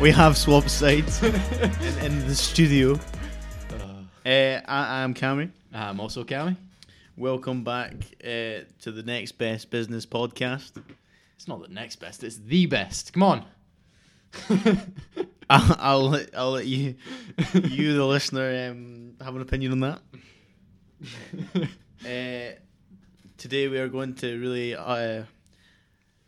we have swapped sides in, in the studio. Uh, I am Cammy. I'm also Cammy. Welcome back uh, to the Next Best Business podcast. It's not the next best, it's the best. Come on. I'll, I'll, let, I'll let you, you the listener, um, have an opinion on that. Uh, today we are going to really, uh,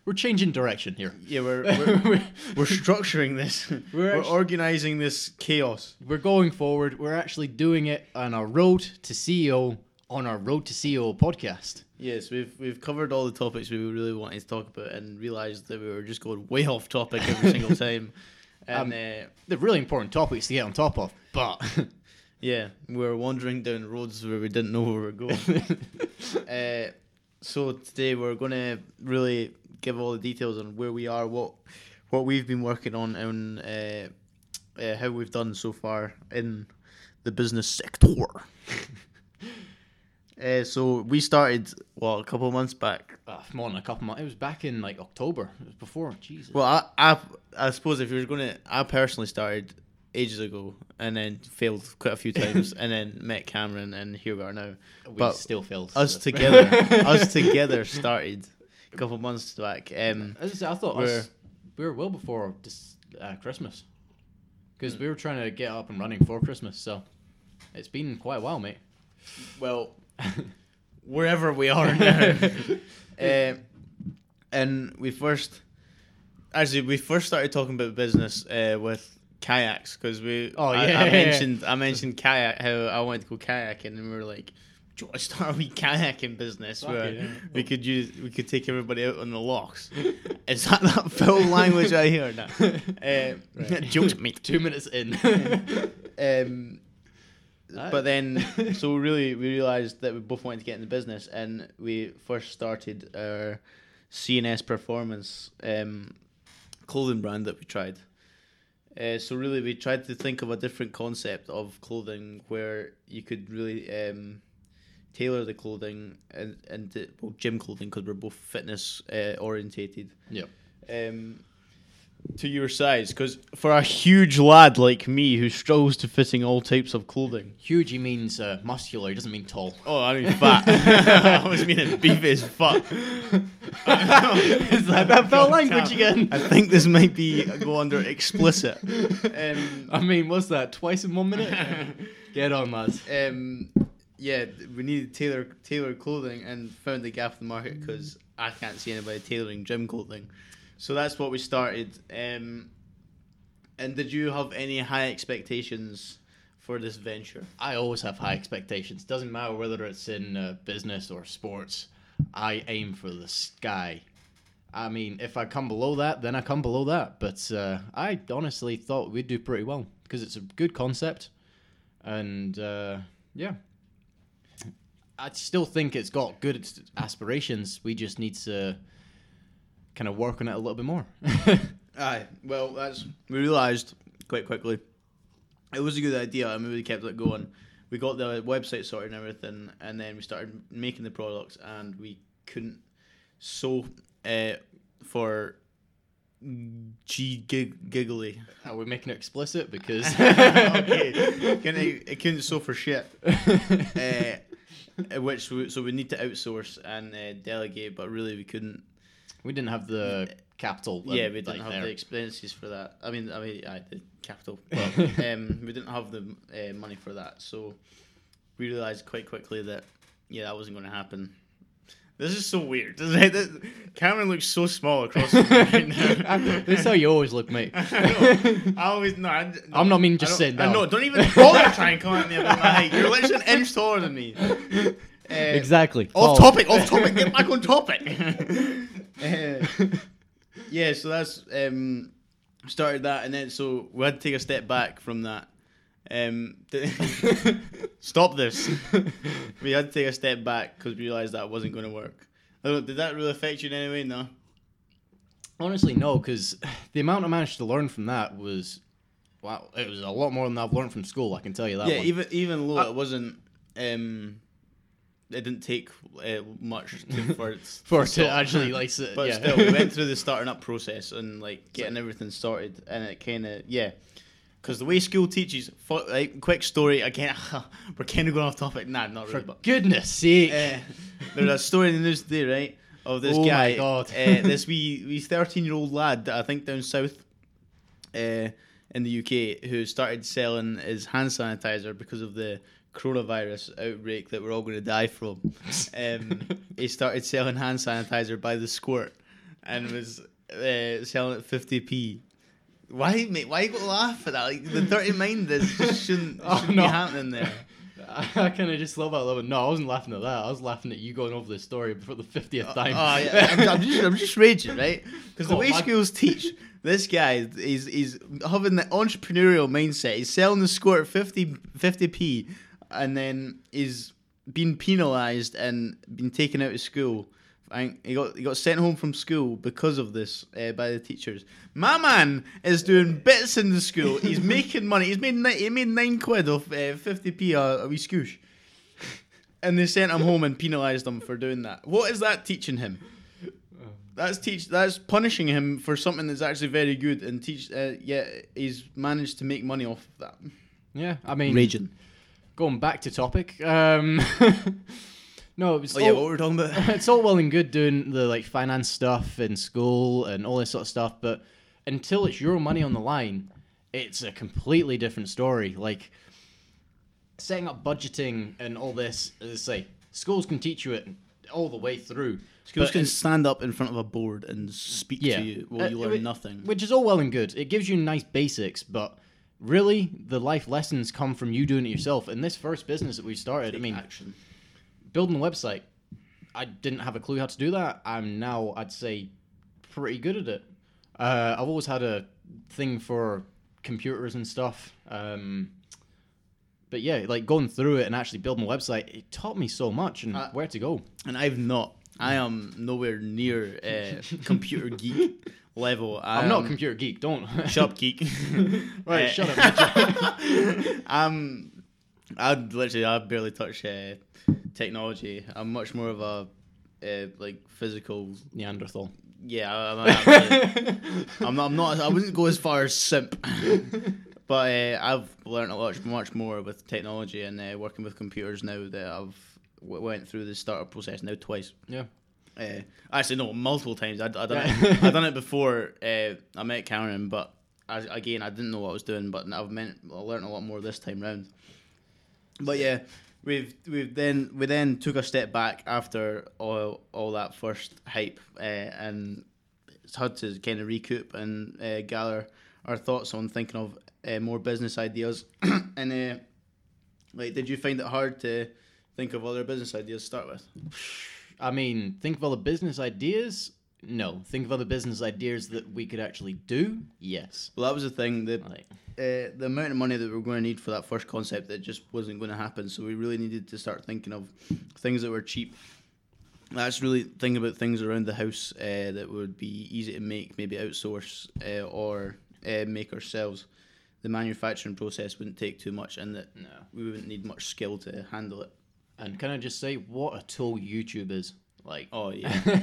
We're changing direction here. yeah, we're we're, we're structuring this. We're, actu- organizing this chaos. We're going forward. We're actually doing it on our road to CEO on our Road to CEO podcast. Yes, we've we've covered all the topics we really wanted to talk about, and realised that we were just going way off topic every single time. And Um, uh, They're really important topics to get on top of, but yeah, we were wandering down roads where we didn't know where we were going. uh, so today we're going to really give all the details on where we are, what what we've been working on, and uh, uh, how we've done so far in the business sector. uh, so we started well a couple of months back. uh, more than a couple months. It was back in like October. It was before. Jesus. Well, I I, I suppose if you're going to, I personally started ages ago and then failed quite a few times, and then met Cameron, and here we are now. we but still failed. us so- together, us together started a couple of months back. Um, As I said, I thought We're- us, we were well before uh, Christmas. Because Hmm. we were trying to get up and running for Christmas, so it's been quite a while, mate. well, wherever we are now, uh, and we first, actually, we first started talking about business uh, with kayaks because we. Oh, I, yeah, I mentioned I mentioned kayak how I wanted to go kayaking, and we were like. Do you want to start a wee kayaking business where yeah. we could use we could take everybody out on the locks? Is that that foul language I hear now? Uh, Right. Jokes, mate. Two minutes in. Um, but then, so really, we realized that we both wanted to get in the business, and we first started our CNS Performance um, clothing brand that we tried. Uh, so really, we tried to think of a different concept of clothing where you could really um, tailor the clothing and and the, well, gym clothing because we're both fitness uh, orientated Yep. um, to your size. Because for a huge lad like me who struggles to fitting all types of clothing, Huge, he means uh, muscular. He doesn't mean tall. oh, I mean fat. I was meaning beefy as fuck. Is that that foul language again? I think this might be go under explicit. Um, I mean, what's that? Twice in one minute? Get on, lads. um, yeah, we needed tailor tailored clothing and found the gap in the market because I can't see anybody tailoring gym clothing. So that's what we started. Um, and did you have any high expectations for this venture? I always have high expectations. Doesn't matter whether it's in uh, business or sports. I aim for the sky. I mean, if I come below that, then I come below that. But uh, I honestly thought we'd do pretty well because it's a good concept, and uh, yeah, I still think it's got good aspirations. We just need to kind of work on it a little bit more. Aye, well, that's we realised quite quickly it was a good idea, and we kept it going. We got the website sorted and everything, and then we started making the products, and we couldn't sew uh, for G gig, giggly. Are we making it explicit? Because okay, couldn't, it couldn't sew for shit. Uh, which we, so we need to outsource and uh, delegate, but really we couldn't. we didn't have the capital. uh, Yeah, we didn't like have there. the expenses for that. I mean, I mean, I the capital, but um, we didn't have the uh, money for that. So we realized quite quickly that yeah, that wasn't going to happen. This is so weird. Cameron looks so small across the screen right now. this is how you always look, mate. I know. I always no. I, no, I'm not meaning I just sitting I down. know. Don't even bother trying to come at me about my height. You're literally an inch taller than me. Uh, exactly. Off topic, off topic. Get back on topic. Uh, yeah, so that's um, started that, and then so we had to take a step back from that. Um, stop this. we had to take a step back because we realized that wasn't going to work. Did that really affect you in any way? No. Honestly, no, because the amount I managed to learn from that was, wow, it was a lot more than I've learned from school. I can tell you that. yeah, one. even even though Uh, it wasn't um, it didn't take uh, much to, for it For stop. to actually like, But yeah. still, we went through the starting up process and like getting everything started, and it kind of yeah. Because the way school teaches, fu- like quick story again. we're kind of going off topic. Nah, not For really. But goodness sake. uh, there's a story in the news today, right? Of this Oh my guy, God. uh, this wee wee thirteen year old lad, I think down south, uh, in the UK, who started selling his hand sanitizer because of the coronavirus outbreak that we're all going to die from. Um, he started selling hand sanitizer by the squirt, and was uh, selling it fifty p. Why, mate? Why you got to laugh at that? Like the dirty mind is just shouldn't, Oh, shouldn't no. be happening there. I kind of just love that a little. No, I wasn't laughing at that. I was laughing at you going over this story for the 50th time. Oh yeah, I'm, I'm just I'm just raging, right? Because the oh, way man. schools teach, this guy is he's having the entrepreneurial mindset. He's selling the squirt 50 p, and then he's been penalised and been taken out of school. And he got he got sent home from school because of this uh, by the teachers. My man is doing bits in the school. He's making money. He's made ni- he made nine quid off uh, fifty p a, a wee scoosh. And they sent him home and penalised him for doing that. What is that teaching him? That's teach. That's punishing him for something that's actually very good, and teach. Uh, yeah, he's managed to make money off of that. Yeah, I mean, Raging. going back to topic. Um, no, it was Oh yeah, all- what were we talking about? it's all well and good doing the like finance stuff in school and all this sort of stuff, but until it's your money on the line, it's a completely different story. Like setting up budgeting and all this, as I say, schools can teach you it all the way through. Schools But can in- stand up in front of a board and speak Yeah. to you while Uh, you learn it- nothing. which is all well and good. It gives you nice basics, but really, the life lessons come from you doing it yourself. In this first business that we started, I mean, action. Building a website, I didn't have a clue how to do that. I'm now, I'd say, pretty good at it. Uh, I've always had a thing for computers and stuff. Um, but yeah, like going through it and actually building a website, it taught me so much and Uh, where to go. And I've not. I am nowhere near uh, computer geek level. I I'm not a computer geek, don't. Shut up, geek. Right, Uh, shut up, I'm. I'd literally. I barely touch uh, technology. I'm much more of a uh, like physical. Neanderthal. Yeah, I'm, I'm, I'm not. I'm not. I wouldn't go as far as simp. But uh, I've learned a lot, much more with technology and uh, working with computers now that I've w- went through the startup process now twice. Yeah. Uh, actually, no, multiple times. I, I done Yeah. it. I done it before uh, I met Cameron, but I, again, I didn't know what I was doing. But I've meant I learned a lot more this time round. But yeah, we've we've then we then took a step back after all all that first hype, uh, and it's hard to kind of recoup and uh, gather our thoughts on thinking of uh, more business ideas. and uh, like, did you find it hard to think of other business ideas to start with? I mean, think of all the business ideas. No, think of other business ideas that we could actually do. Yes. Well, that was the thing. The Like, uh, the amount of money that we were going to need for that first concept, it just wasn't going to happen. So we really needed to start thinking of things that were cheap. That's really thinking about things around the house uh, that would be easy to make, maybe outsource uh, or uh, make ourselves. The manufacturing process wouldn't take too much, and that no. we wouldn't need much skill to handle it. And can I just say what a tool YouTube is? Like, Oh yeah,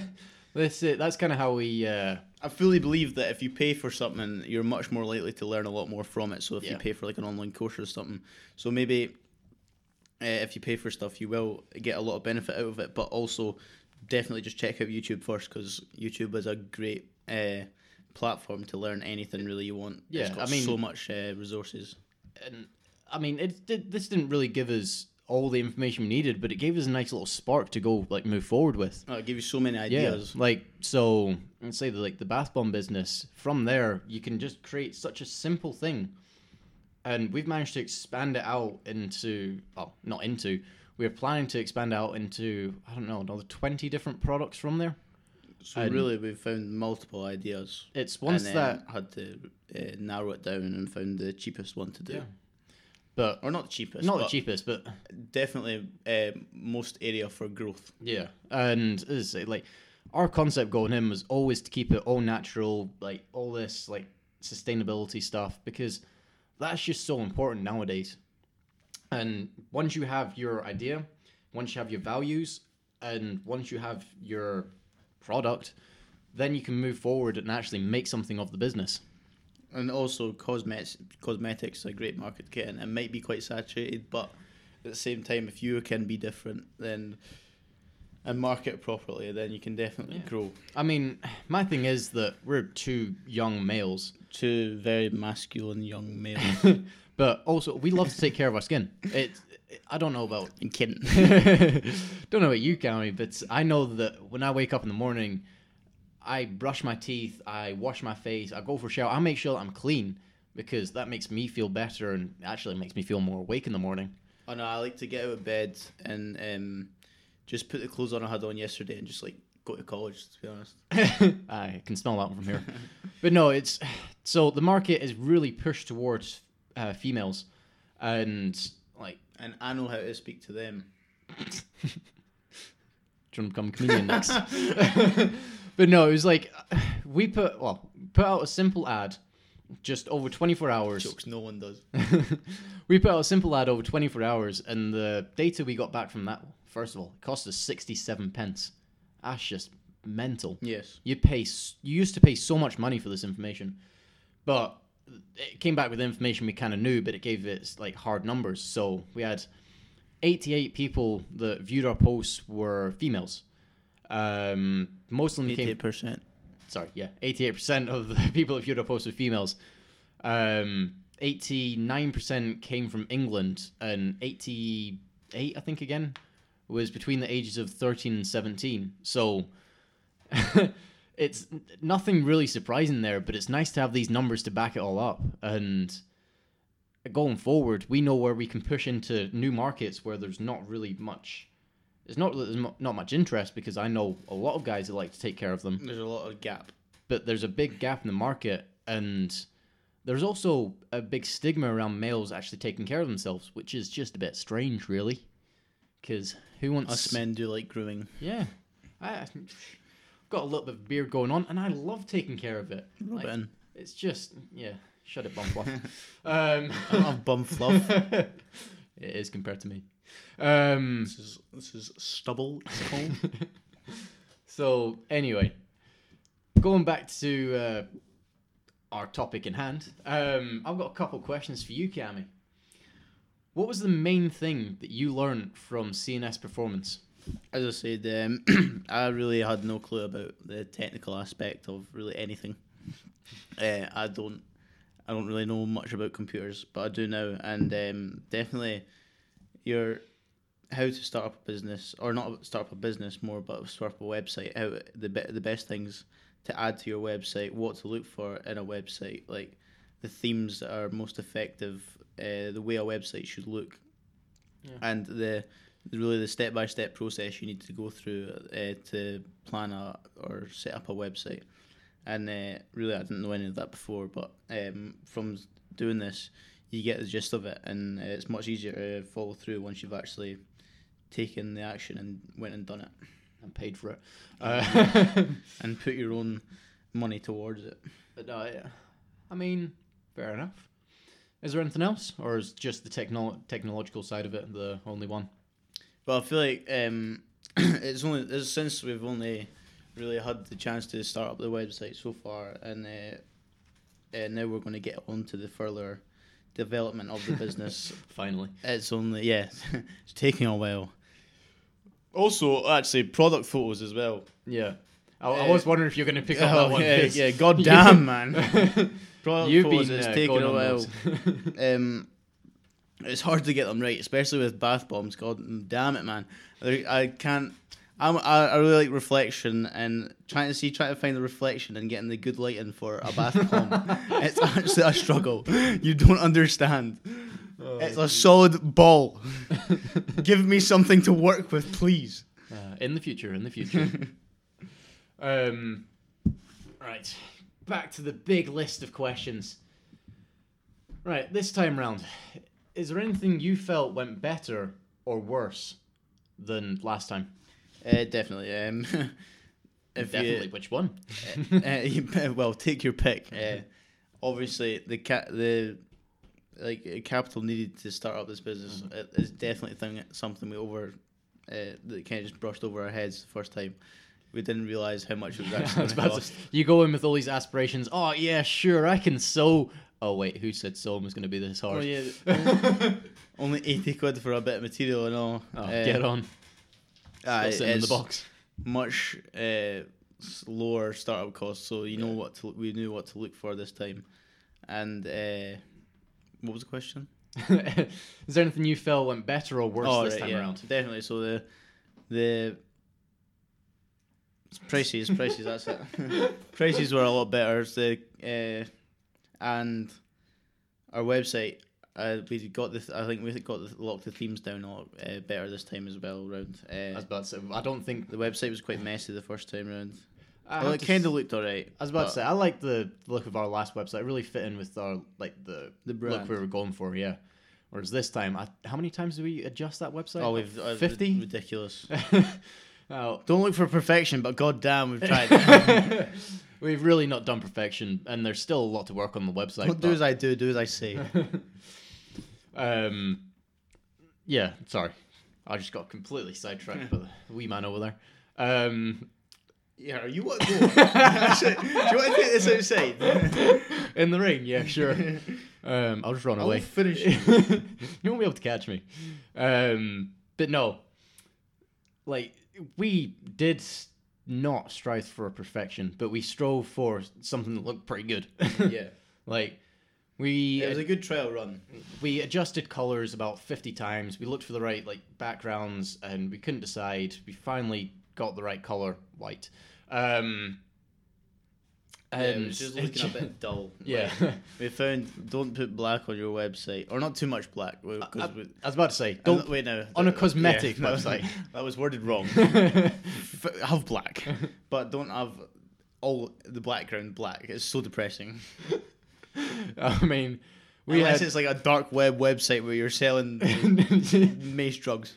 that's it. That's kind of how we. Uh, I fully believe that if you pay for something, you're much more likely to learn a lot more from it. So if you pay for like an online course or something, so maybe uh, if you pay for stuff, you will get a lot of benefit out of it. But also, definitely just check out YouTube first because YouTube is a great uh, platform to learn anything really you want. Yeah, I mean- so much uh, resources. and I mean, it did. This didn't really give us all the information we needed, but it gave us a nice little spark to go like move forward with. Oh, it gives you so many Yeah, ideas. like so. Let's say the like the bath bomb business. From there, you can just create such a simple thing, and we've managed to expand it out into. Oh, not into. We're planning to expand out into I don't know another twenty different products from there. So and- really, we've found multiple ideas. It's once and that, had to uh, narrow it down and found the cheapest one to do, Yeah. But or not the cheapest, not the but cheapest, but definitely uh, most area for growth. Yeah, and as I say, like our concept going in was always to keep it all natural, like all this like sustainability stuff, because that's just so important nowadays. And once you have your idea, once you have your values and once you have your product, then you can move forward and actually make something of the business. And also, cosmetics cosmetics are a great market to get in. It might be quite saturated, but at the same time, if you can be different, then and market properly, then you can definitely Yeah. grow. I mean, my thing is that we're two young males, Two very masculine young males but also we love to take care of our skin. It, I don't know about kidding. don't know about you, Cammy, but I know that when I wake up in the morning, I brush my teeth, I wash my face, I go for a shower, I make sure that I'm clean because that makes me feel better and actually makes me feel more awake in the morning. Oh no, I like to get out of bed and um, just put the clothes on I had on yesterday and just like go to college. To be honest, I can smell that one from here. but no, it's so the market is really pushed towards uh, females, and like, and I know how to speak to them. do you want to become a comedian next? But no, it was like we put well put out a simple ad, just over twenty four hours. Jokes no one does. we put out a simple ad over 24 hours, and the data we got back from that, first of all, it cost us 67 pence. That's just mental. Yes. You pay, you used to pay so much money for this information, but it came back with information we kind of knew, but it gave it like hard numbers. So we had 88 people that viewed our posts were females. Um, most of them came Eighty percent. sorry, yeah, 88% of the people that viewed our posts were females. Um, 89% came from England, and 88, I think, again, was between the ages of 13 and 17. So it's nothing really surprising there, but it's nice to have these numbers to back it all up. And going forward, we know where we can push into new markets where there's not really much. There's not that there's mo- not much interest because I know a lot of guys that like to take care of them. There's a lot of gap. but there's a big gap in the market and there's also a big stigma around males actually taking care of themselves which is just a bit strange really. Because who wants Us men do like grooming. yeah. I, i've got a little bit of beard going on and i love taking care of it. Like, it it's just yeah shut it bum fluff. Um I don't have bum fluff. it is compared to me um this is this is stubble. It's called. So anyway, going back to uh, our topic in hand, um, I've got a couple questions for you, Cammy. What was the main thing that you learned from CNS performance? As I said, um, I really had no clue about the technical aspect of really anything. Uh, I don't, I don't really know much about computers, but I do now, and um, definitely, your how to start up a business, or not start up a business more, but start up a website. How the be- the best things to add to your website, what to look for in a website, like the themes that are most effective, uh, the way a website should look, Yeah. and the really the step by step process you need to go through uh, to plan a or set up a website. And uh, really, I didn't know any of that before, but um, from doing this, you get the gist of it, and uh, it's much easier to follow through once you've actually taken the action and went and done it, and paid for it. Uh, and put your own money towards it. but no, yeah. I mean, fair enough. Is there anything else, or is just the technolo- technological side of it the only one? Well, I feel like um, it's only it's since we've only really had the chance to start up the website so far, and uh, uh, now we're going to get on to the further development of the business. Finally, it's only yeah, it's taking a while. Also, actually, product photos as well. yeah. I, I Uh, was wondering if you're going to pick up Oh, that one. yeah, 'cause yeah. God damn, man. Product You've photos been is uh, taking a while. um, it's hard to get them right, especially with bath bombs. God damn it, man! I can't. I'm, I I really like reflection and trying to see, trying to find the reflection and getting the good lighting for a bath bomb. it's actually a struggle. You don't understand. It's a solid ball. Give me something to work with, please. Uh, in the future, in the future. um, right, back to the big list of questions. Right, this time round, is there anything you felt went better or worse than last time? Uh, definitely. Um, if Definitely, You, which one? uh, well, take your pick. Uh, obviously, the ca- the like uh, capital needed to start up this business Mm-hmm. is definitely thing, something we over uh, that kind of just brushed over our heads the first time. We didn't realize how much it was actually was about to to- cost. you go in with all these aspirations. Oh yeah, sure, I can sew. Oh wait, who said sewing was going to be this hard? Oh yeah, only eighty quid for a bit of material and all. Oh, Uh, get on. Still sitting in the box. Much uh, lower startup cost, so you know what to we knew what to look for this time. And uh, what was the question? Is there anything you felt went better or worse Oh, this right, time yeah, around? Definitely. So the the prices, prices. That's it. prices were a lot better. The uh, and our website. Uh, we got the. I think we got the locked the themes down a lot uh, better this time as well. Round. I Uh, was about to say, I don't think. the website was quite messy the first time round. I, Well, it kind of looked alright. I was about to say, I like the look of our last website. It really fit in with our like the, The look we were going for. Yeah. Whereas this time, I, how many times do we adjust that website? Oh, we've uh, fifty. ridiculous. oh, Don't look for perfection, but goddamn, we've tried. we've really not done perfection, and there's still a lot to work on the website. Don't do but- as I do, do as I say. um, yeah, sorry, I just got completely sidetracked by the wee man over there. Um, Yeah, you want to go? do you want to take this outside? in the ring, yeah, sure. Um, I'll just run I'll away. finish you won't be able to catch me. Um, but no, like we did not strive for perfection, but we strove for something that looked pretty good. yeah, like we it was a good trail run. we adjusted colors about 50 times we looked for the right like backgrounds and we couldn't decide we finally got the right color white um Um, and yeah, and was just looking a bit dull. yeah Like, we found don't put black on your website, or not too much black. I, Because I was about to say don't wait now on a uh, cosmetic no, website. that was worded wrong. F- have black, but don't have all the background black. It's so depressing. i mean we Unless had it's like a dark web website where you're selling mace drugs.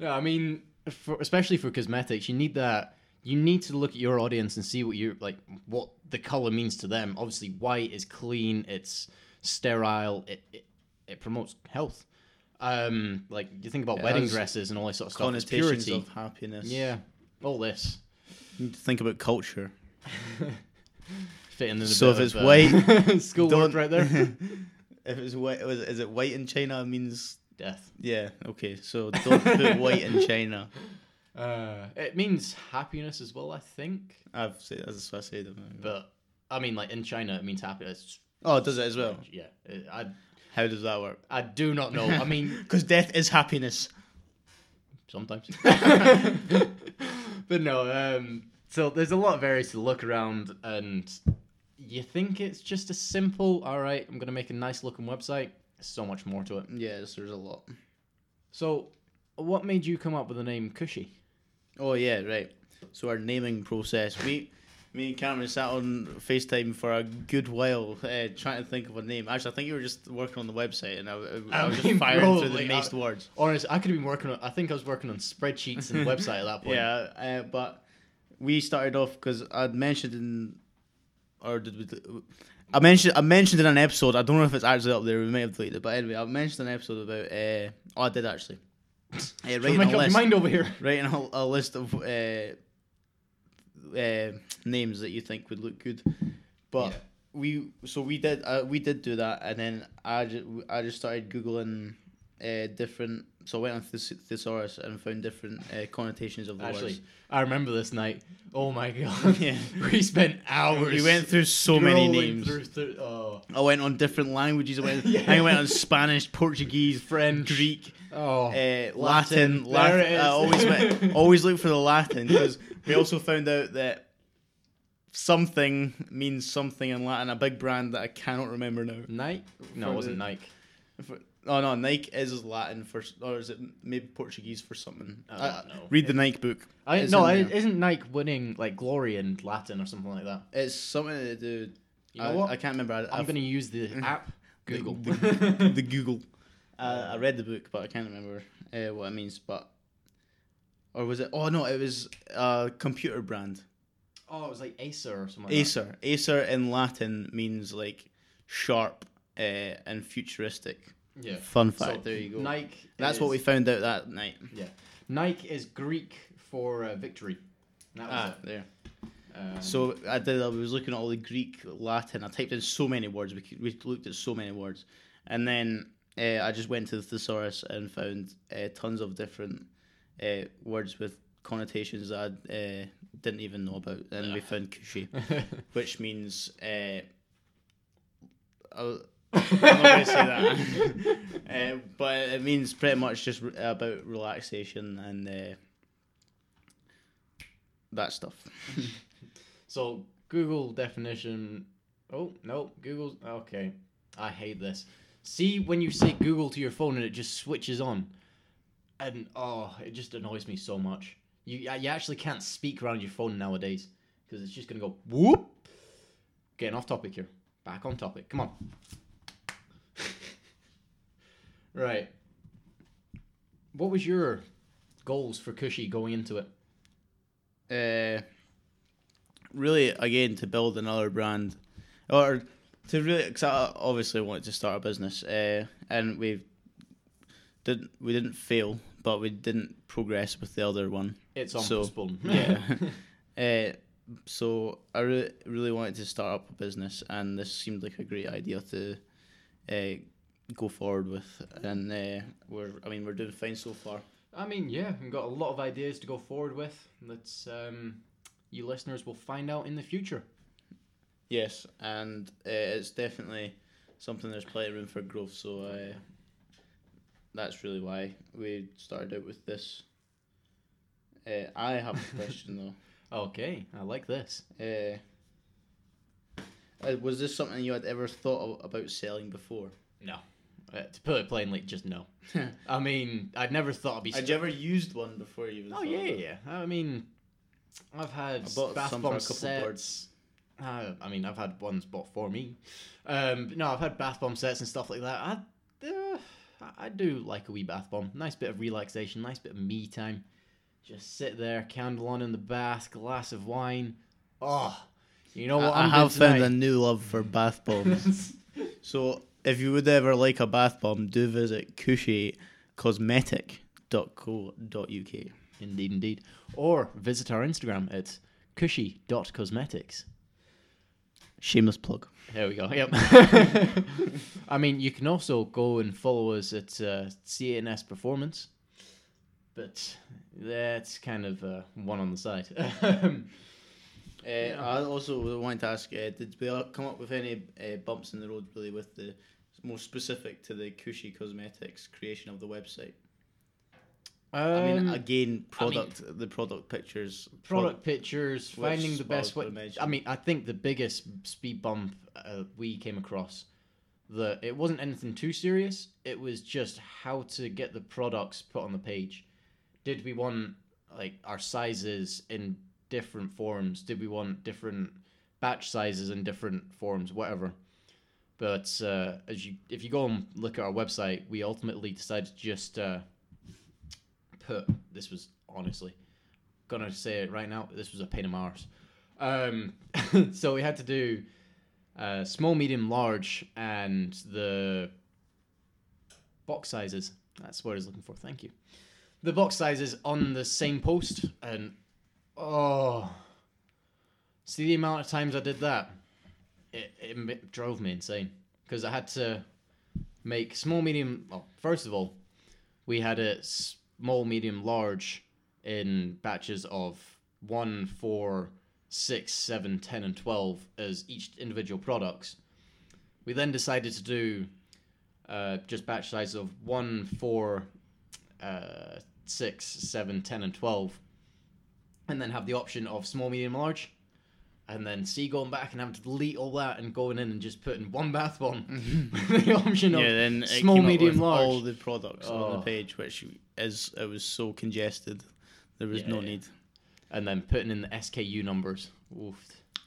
yeah, I mean, for, especially for cosmetics, you need that. You need to look at your audience and see what you like, what the color means to them. Obviously, white is clean, it's sterile, it it, it promotes health. Um, like you think about It wedding dresses and all this sort of stuff. It's purity. of happiness. Yeah, all this You need to think about culture. fitting in. So if it's of, uh, white, schoolwork don't- right there. if it's white, is it white in China? It means Death. yeah. Okay, so don't put white in China. Uh, it means happiness as well, I think. I've said that's what I said. But I mean, like in China, it means happiness. oh, it does it as well. Yeah, it- I How does that work? I do not know. I mean, Because death is happiness. sometimes. but no, um, so there's a lot of areas to look around, and you think it's just a simple, all right, I'm going to make a nice looking website. There's so much more to it. Yes, there's a lot. So, what made you come up with the name Cushy? Oh yeah, right. So our naming process, we, me and Cameron sat on FaceTime for a good while uh, trying to think of a name. Actually, I think you were just working on the website, and I, I, I was mean, just firing through probably, the I- words. Honestly, I could have been working on, I think I was working on spreadsheets and website at that point. Yeah, uh, but we started off because I'd mentioned in, or did we? I mentioned I mentioned in an episode. I don't know if it's actually up there. We may have deleted it, but anyway, I mentioned an episode about. Uh, oh, I did actually. Uh, So writing make a up your list, mind over here. writing a, a list of uh, uh, names that you think would look good, but Yeah. we so we did uh, we did do that, and then I just I just started googling uh, different. So I went on Thes- thesaurus and found different uh, connotations of the Actually, words. I remember this night. Oh my god. Yeah. we spent hours. We went through so many names. through- through- oh. I went on different languages. I went, Yeah. I went on Spanish, Portuguese, French. Greek, Oh. uh, Latin. Latin. There Latin. it is. I always went, always look for the Latin because we also found out that something means something in Latin. A big brand that I cannot remember now. Nike? No, it wasn't Nike. For- oh no, Nike is Latin for, or is it maybe Portuguese for something? I I- don't know. Read the Nike book. I It's no, in I, there. isn't Nike winning like glory in Latin or something like that? It's something to do. You know I, what? I can't remember. I, I'm I've- gonna use the app Google. the, the Google. Uh, I read the book, but I can't remember uh, what it means. But or was it? Oh no, it was a computer brand. oh, it was like Acer or something. Like Acer. Acer in Latin means like sharp uh, and futuristic. Yeah. Fun So, fact. there you go. Nike. That's what we found out that night. Yeah. Nike is Greek for uh, victory. That was Ah, it. there. Um, So I did. I was looking at all the Greek, Latin. I typed in so many words. We, we looked at so many words, and then uh, I just went to the thesaurus and found uh, tons of different uh, words with connotations that I uh, didn't even know about. And we found Cushy, which means. Uh, I'll- I'm not going to say that, uh, but it means pretty much just re- about relaxation and uh, that stuff. So Google definition. Oh no, Google's okay. I hate this. See when you say Google to your phone and it just switches on, and oh, it just annoys me so much. You you actually can't speak around your phone nowadays because it's just gonna go whoop. Getting off topic here. Back on topic. Come on. Right. What was your goals for Cushy going into it? uh, really again to build another brand or to really because I obviously wanted to start a business uh, and we didn't we didn't fail but we didn't progress with the other one It's on So, yeah uh, so I really really wanted to start up a business and this seemed like a great idea to uh, go forward with and uh, we're I mean we're doing fine so far I mean, yeah, we've got a lot of ideas to go forward with. That's um, you listeners will find out in the future. Yes, and uh, it's definitely something there's plenty of room for growth. So uh, that's really why we started out with this. Uh, I have a question though. Okay, I like this. Uh, uh, was this something you had ever thought about selling before? No, uh, to put it plainly, just no. I mean, I'd never thought I'd be. Had you ever used one before you? even oh yeah, yeah. I mean, I've had I bought bath some for bomb a couple sets. birds. Uh, I mean, I've had ones bought for me. Um, no, I've had bath bomb sets and stuff like that. I, uh, I- I do like a wee bath bomb. Nice bit of relaxation, nice bit of me time. Just sit there, candle on in the bath, glass of wine. Oh, you know what? I, I I'm have found a new love for bath bombs. so if you would ever like a bath bomb, do visit cushycosmetic.co.uk. Indeed, indeed. Or visit our Instagram at cushy.cosmetics. Shameless plug. There we go. Yep. I mean, you can also go and follow us at uh, CNS Performance, but that's kind of uh, one on the side. Uh, I also wanted to ask, uh, did we come up with any uh, bumps in the road really with the more specific to the Cushy Cosmetics creation of the website? I mean, Um, again, product, the product pictures, pro- product pictures, finding the best way. I mean, I think the biggest speed bump uh, we came across, that it wasn't anything too serious. It was just how to get the products put on the page. Did we want like our sizes in different forms? Did we want different batch sizes and different forms? Whatever. But uh, as you, if you go and look at our website, we ultimately decided to just uh, put. This was honestly gonna say it right now. This was a pain in my arse. Um, so we had to do uh, small, medium, large, and the box sizes. That's what I was looking for. Thank you. The box sizes on the same post, and oh, see the amount of times I did that. It, it, drove me insane because I had to make small, medium. Well, first of all, we had a small, medium, large in batches of one, four, six, seven, ten, and twelve as each individual products. We then decided to do uh, just batch size of one, four, uh, six, seven, ten, and twelve, and then have the option of small, medium, large. And then see going back and having to delete all that and going in and just putting one bath bomb. the option of yeah, then small, medium, large. all the products on Oh. the page, which is it was so congested, there was no Yeah. need. and then putting in the SKU numbers. Oof.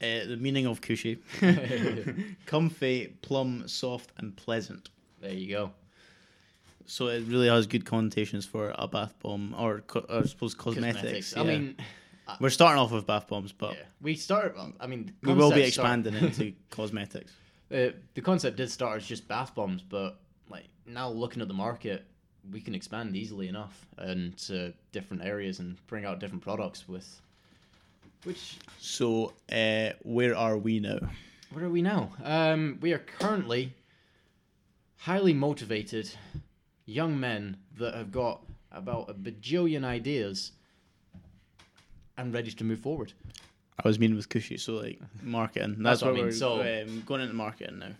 Uh, the meaning of Cushy: comfy, plum, soft, and pleasant. There you go. So it really has good connotations for a bath bomb, or, co- or I suppose cosmetics. I yeah. mean, we're starting off with bath bombs, but yeah. we started. I mean, we will be concept start- expanding into cosmetics. Uh, the concept did start as just bath bombs, but like now looking at the market, we can expand easily enough into different areas and bring out different products with. Which So, uh, where are we now? where are we now? Um, we are currently highly motivated young men that have got about a bajillion ideas and ready to move forward. I was meaning with Cushy, so like marketing. That's, That's what I mean, we're so- um, going into marketing now.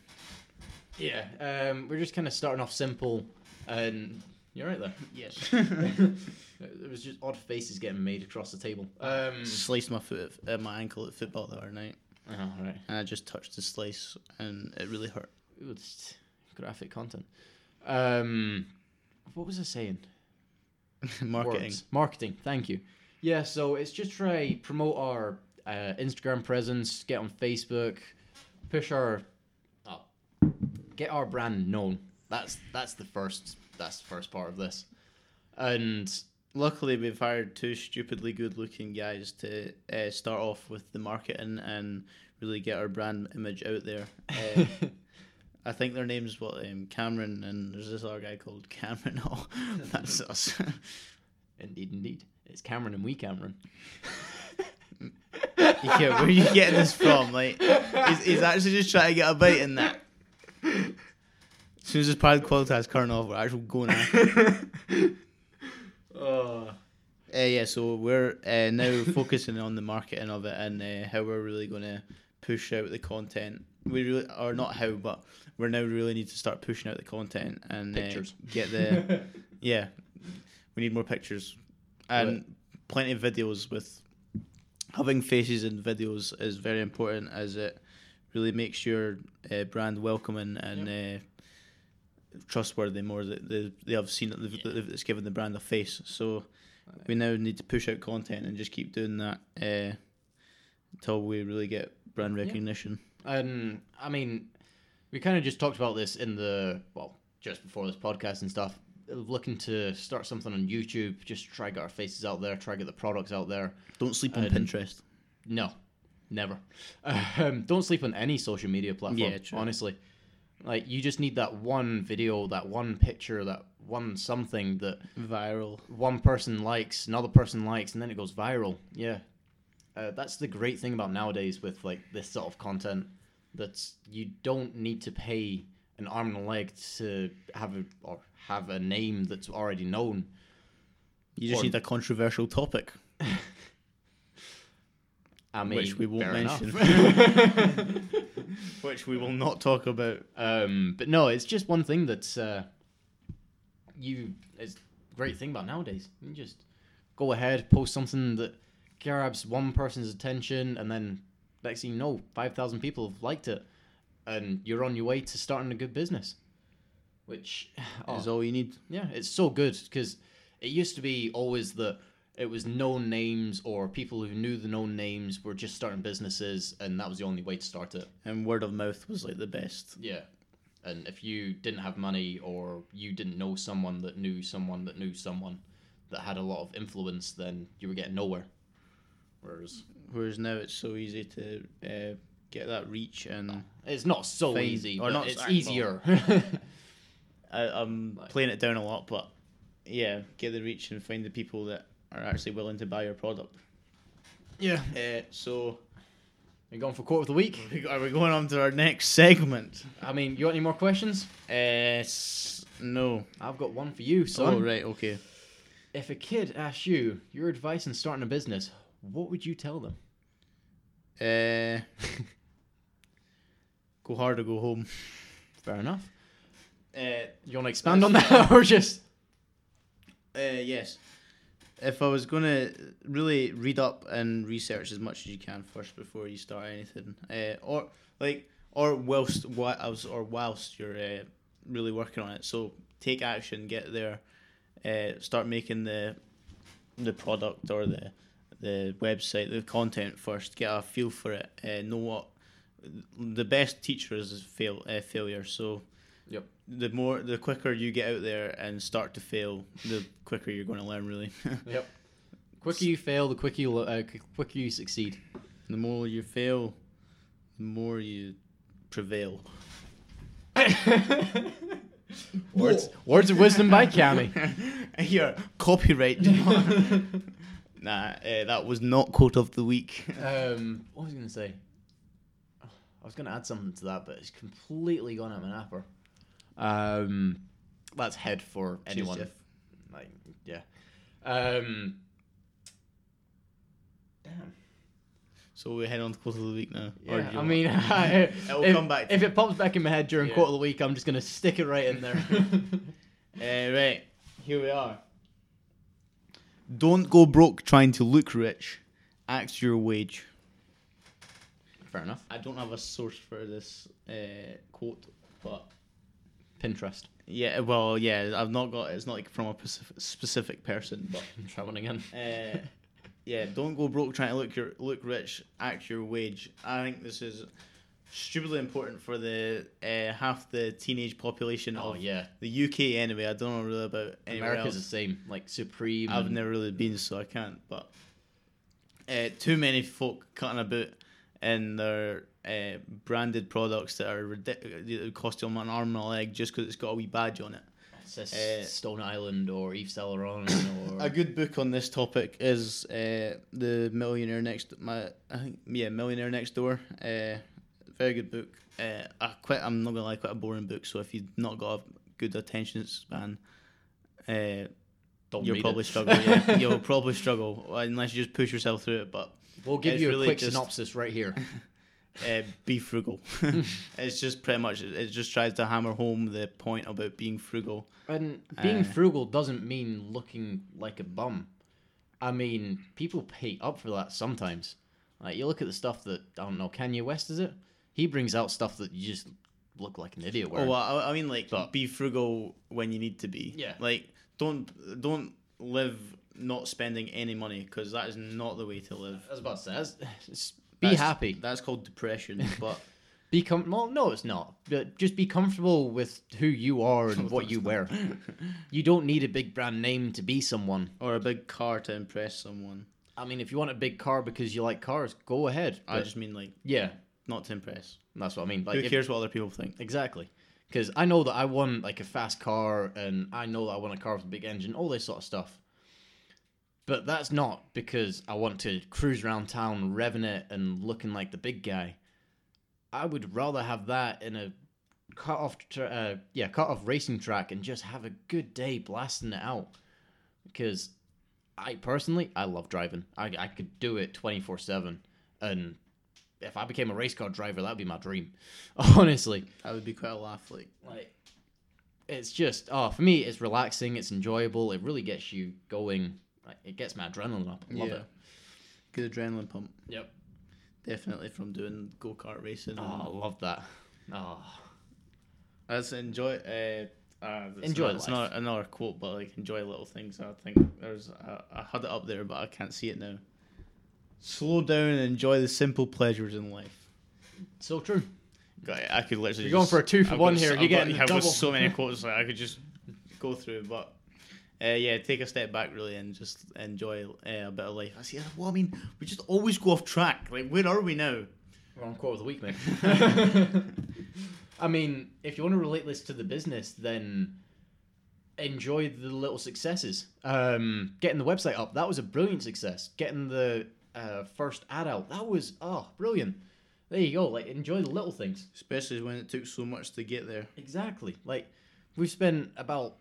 Yeah, um, we're just kind of starting off simple, and you're right there. Yes. there was just odd faces getting made across the table. Um, Sliced my foot, at, uh, my ankle at football the other night, oh, right. and I just touched the slice, and it really hurt. Ooh, it's graphic content. Um, what was I saying? marketing. Words. Marketing. Thank you. Yeah, so it's just try promote our uh, Instagram presence, get on Facebook, push our, oh, get our brand known. That's that's the first that's the first part of this, and Luckily, we've hired two stupidly good-looking guys to uh, start off with the marketing and really get our brand image out there. Uh, I think their names what um, Cameron and there's this other guy called Cameron. Oh, that's us. indeed, indeed, it's Cameron and we Cameron. yeah, where are you getting this from? Like, he's, he's actually just trying to get a bite in that. As soon as this pad qualitas current off, we're actually going after. Uh, Uh, yeah, so we're uh, now focusing on the marketing of it and uh, how we're really going to push out the content. We really, or not how, but we're now really need to start pushing out the content and uh, Pictures. get the yeah. We need more pictures and plenty of videos. With having faces in videos is very important as it really makes your uh, brand welcoming and uh, trustworthy. More that they, they have seen it, they've, Yeah. they've- it's given the brand a face. So we now need to push out content and just keep doing that uh, until we really get brand recognition. And I mean, we kind of just talked about this in the well, just before this podcast and stuff. Looking to start something on YouTube, just try get our faces out there, try get the products out there. Don't sleep on And- Pinterest. No, never. Um, don't sleep on any social media platform. Yeah, true. honestly, like you just need that one video, that one picture, that one something that Viral. one person likes, another person likes, and then it goes viral. Yeah, uh, that's the great thing about nowadays with like this sort of content. That's you don't need to pay an arm and a leg to have a or have a name that's already known. You just Or- need a controversial topic, I mean, which we won't mention. which we will not talk about. um, but no, it's just one thing that's uh, you. It's a great thing about nowadays. You just go ahead, post something that grabs one person's attention, and then next thing you know, five thousand people have liked it, and you're on your way to starting a good business. Which, oh, Is all you need. yeah, it's so good because it used to be always that it was known names or people who knew the known names were just starting businesses, and that was the only way to start it. And word of mouth was like the best. Yeah. And if you didn't have money or you didn't know someone that knew someone that knew someone that had a lot of influence, then you were getting nowhere. Whereas Whereas now it's so easy to uh, get that reach, and it's not so Fine. easy, Or but not it's easier. I, I'm Like- playing it down a lot. But yeah, get the reach and find the people that are actually willing to buy your product. yeah. Uh, so We're going for quote of the week? are we going on to our next segment? I mean, you got any more questions? Uh, no. I've got one for you, son. Oh right, okay. If a kid asked you your advice in starting a business, what would you tell them? Uh, go hard or go home. Fair enough. Uh, You want to expand on that or just. Uh, yes. If I was gonna really read up and research as much as you can first before you start anything, uh, or like, or whilst whilst or whilst you're uh, really working on it, so take action, get there, uh, start making the the product or the the website, the content first. Get a feel for it. Uh, know what the best teacher is fail uh, failure. So Yep. the more the quicker you get out there and start to fail, the quicker you're going to learn. Really, Yep. quicker you fail, the quicker you uh, quicker you succeed. the more you fail, the more you prevail. Words, words of wisdom by Cammy. Here, copyright. nah, uh, that was not quote of the week. Um, what was I going to say? I was going to add something to that, but it's completely gone out of my napper. Um, that's head for anyone. Jeff. Like, yeah. Um, damn. So we head on to quote of the week now. Yeah, do I want- mean, It'll if, come back if me. it pops back in my head during Yeah. quote of the week, I'm just gonna stick it right in there. Uh, right, here we are. Don't go broke trying to look rich. Act your wage. Fair enough. I don't have a source for this uh, quote, but Pinterest. yeah, well, yeah, I've not got. It's not like from a specific, specific person, but Try one again. uh, yeah, don't go broke trying to look your look rich. Act your wage. I think this is stupidly important for the uh, half the teenage population Oh of yeah, the UK anyway. I don't know really about anywhere America's else. the same. Like Supreme. I've never really been, so I can't. But uh, too many folk cutting a about in their uh, branded products that are ridiculous. That cost them an arm and a leg just because it's got a wee badge on it. Uh, Stone Island or Yves Saint Laurent or A good book on this topic is uh, the Millionaire Next. My I think yeah, Millionaire Next Door. Uh, very good book. Uh, I quite. I'm not gonna lie, quite a boring book. So if you've not got a good attention span, uh, Don't you'll probably it. struggle. Yeah, you'll probably struggle unless you just push yourself through it. But We'll give It's you a really quick just- synopsis right here. uh, be frugal. it's just pretty much. It just tries to hammer home the point about being frugal. And being Uh, frugal doesn't mean looking like a bum. I mean, people pay up for that sometimes. Like you look at the stuff that I don't know, Kanye West is it? He brings out stuff that you just look like an idiot Oh, well, I, I mean, like, But- be frugal when you need to be. Yeah. Like, don't don't live not spending any money because that is not the way to live. I was about to say, that's- it's- be That's- happy. That's called depression. But Be com- well, no, it's not. But just be comfortable with who you are and what you wear. You don't need a big brand name to be someone. or a big car to impress someone. I mean, if you want a big car because you like cars, go ahead. I just mean like yeah, not to impress. that's what I mean. Like, Who if- cares what other people think? Exactly. Because I know that I want like a fast car and I know that I want a car with a big engine, all this sort of stuff. But that's not because I want to cruise around town revving it and looking like the big guy. I would rather have that in a cut off, tra- uh, yeah, cut off racing track and just have a good day blasting it out. Because I personally, I love driving. I, I could do it 24 7. And if I became a race car driver, that'd be my dream. Honestly. That would be quite a laugh. Like Like, it's just oh, for me, it's relaxing. It's enjoyable. It really gets you going. Like, it gets my adrenaline up. I love Yeah. it. good adrenaline pump. Yep. Definitely from doing go kart racing. Oh, I love that. Oh, That's enjoy. Uh, uh, it's Enjoy Not, it's not another quote, but like enjoy little things. I think there's. I, I had it up there, but I can't see it now. Slow down and enjoy the simple pleasures in life. so true. God, I could literally. You're going for a two for I've one got here. You're I've getting got double. so many quotes like I could just go through, but. Uh, yeah, take a step back really and just enjoy uh, a bit of life. I see. Well, I mean, we just always go off track. Like, where are we now? We're on quote of the week, mate. I mean, if you want to relate this to the business, then enjoy the little successes. Um, getting the website up, that was a brilliant success. Getting the uh, first ad out, that was oh brilliant. There you go. Like enjoy the little things. Especially when it took so much to get there. Exactly. Like we've spent about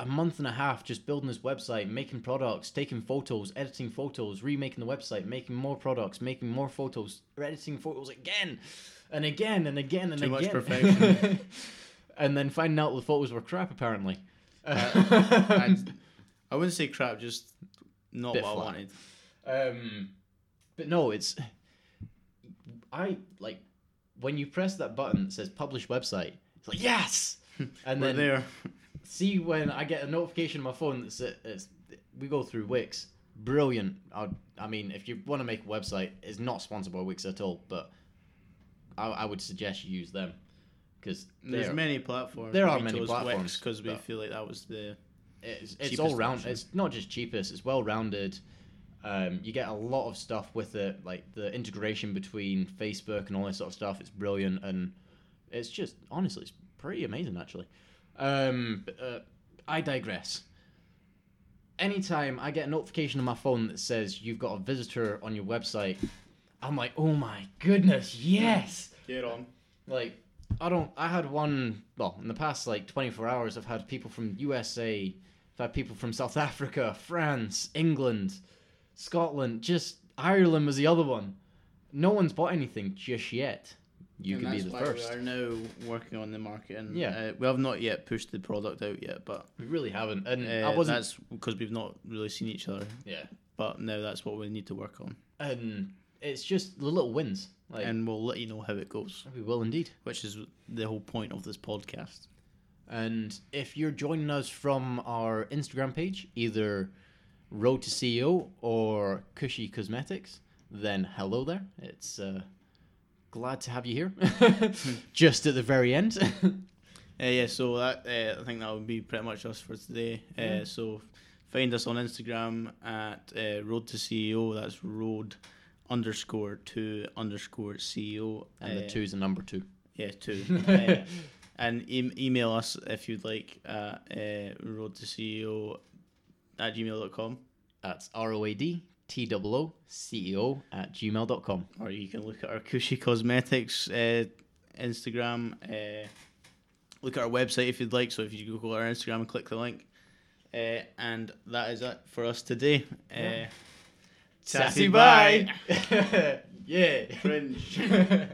a month and a half just building this website, making products, taking photos, editing photos, remaking the website, making more products, making more photos, editing photos again and again and again and Too much perfection. and then finding out the photos were crap apparently. I, I wouldn't say crap, just not Bit what flat. I wanted. Um, but no, it's I like when you press that button that says publish website. It's like yes, and then there. See when I get a notification on my phone that says it's, we go through Wix. Brilliant. I, I mean, if you want to make a website, it's not sponsored by Wix at all, but I, I would suggest you use them because There's many platforms. there are many platforms, because we feel like that was the it's, it's all round. option. It's not just cheapest. It's well rounded. Um, you get a lot of stuff with it, like the integration between Facebook and all this sort of stuff. It's brilliant, and it's just honestly, it's pretty amazing actually. Um, uh, I digress. Anytime I get a notification on my phone that says you've got a visitor on your website, I'm like, oh my goodness, yes! Get on. Like, I don't. I had one. Well, in the past like 24 hours, I've had people from USA, I've had people from South Africa, France, England, Scotland. Just Ireland was the other one. No one's bought anything just yet. You And could be the why first. We are now working on the market, and Yeah. uh, we have not yet pushed the product out yet, but We really haven't, and uh, I wasn't. that's because we've not really seen each other. Yeah, But now that's what we need to work on, and it's just the little wins. Like, and we'll let you know how it goes, we will indeed. which is the whole point of this podcast. And if you're joining us from our Instagram page, either Road to CEO or Cushy Cosmetics, then hello there. It's uh, glad to have you here. Just at the very end. Uh, yeah, so that uh, I think that would be pretty much us for today. Uh, Yeah. So find us on Instagram at uh, Road to CEO. That's Road underscore to underscore CEO. and the Uh, two's a number two. Yeah, two. uh, and e- email us if you'd like at uh, road to CEO at gmail.com. That's R O A D T O O C E O at gmail.com. Or you can look at our Cushy Cosmetics uh, Instagram. Uh, look at our website if you'd like. So if you Google our Instagram and click the link. Uh, and that is it for us today. Uh, Yeah. Sassy bye. yeah. Fringe.